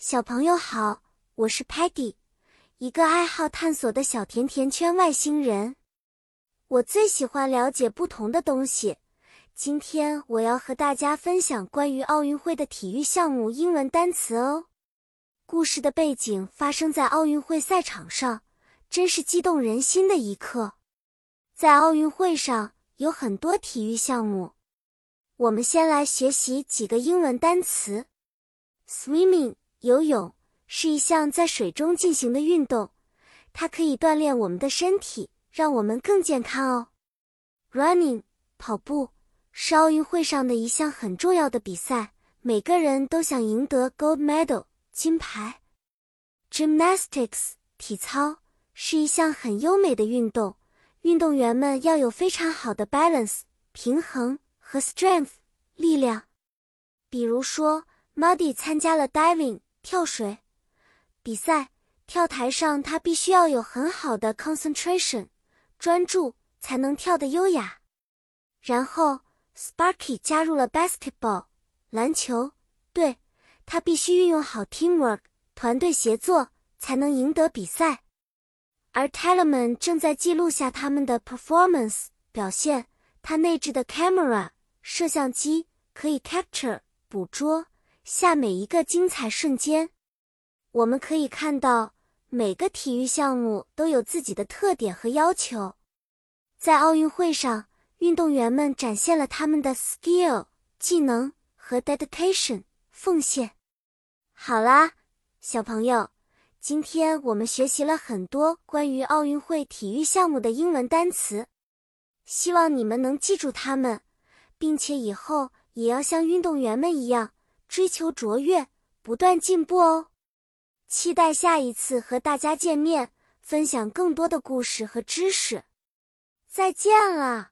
小朋友好，我是 Patty，一个爱好探索的小甜甜圈外星人。我最喜欢了解不同的东西。今天我要和大家分享关于奥运会的体育项目英文单词哦。故事的背景发生在奥运会赛场上，真是激动人心的一刻。在奥运会上有很多体育项目，我们先来学习几个英文单词：swimming。游泳是一项在水中进行的运动，它可以锻炼我们的身体，让我们更健康哦。Running 跑步是奥运会上的一项很重要的比赛，每个人都想赢得 gold medal 金牌。Gymnastics 体操是一项很优美的运动，运动员们要有非常好的 balance 平衡和 strength 力量。比如说，Muddy 参加了 diving。跳水比赛，跳台上他必须要有很好的 concentration 专注，才能跳得优雅。然后 Sparky 加入了 basketball 篮球队，他必须运用好 teamwork 团队协作，才能赢得比赛。而 Talman 正在记录下他们的 performance 表现，他内置的 camera 摄像机可以 capture 捕捉。下每一个精彩瞬间，我们可以看到每个体育项目都有自己的特点和要求。在奥运会上，运动员们展现了他们的 skill 技能和 dedication 奉献。好啦，小朋友，今天我们学习了很多关于奥运会体育项目的英文单词，希望你们能记住它们，并且以后也要像运动员们一样。追求卓越，不断进步哦！期待下一次和大家见面，分享更多的故事和知识。再见了。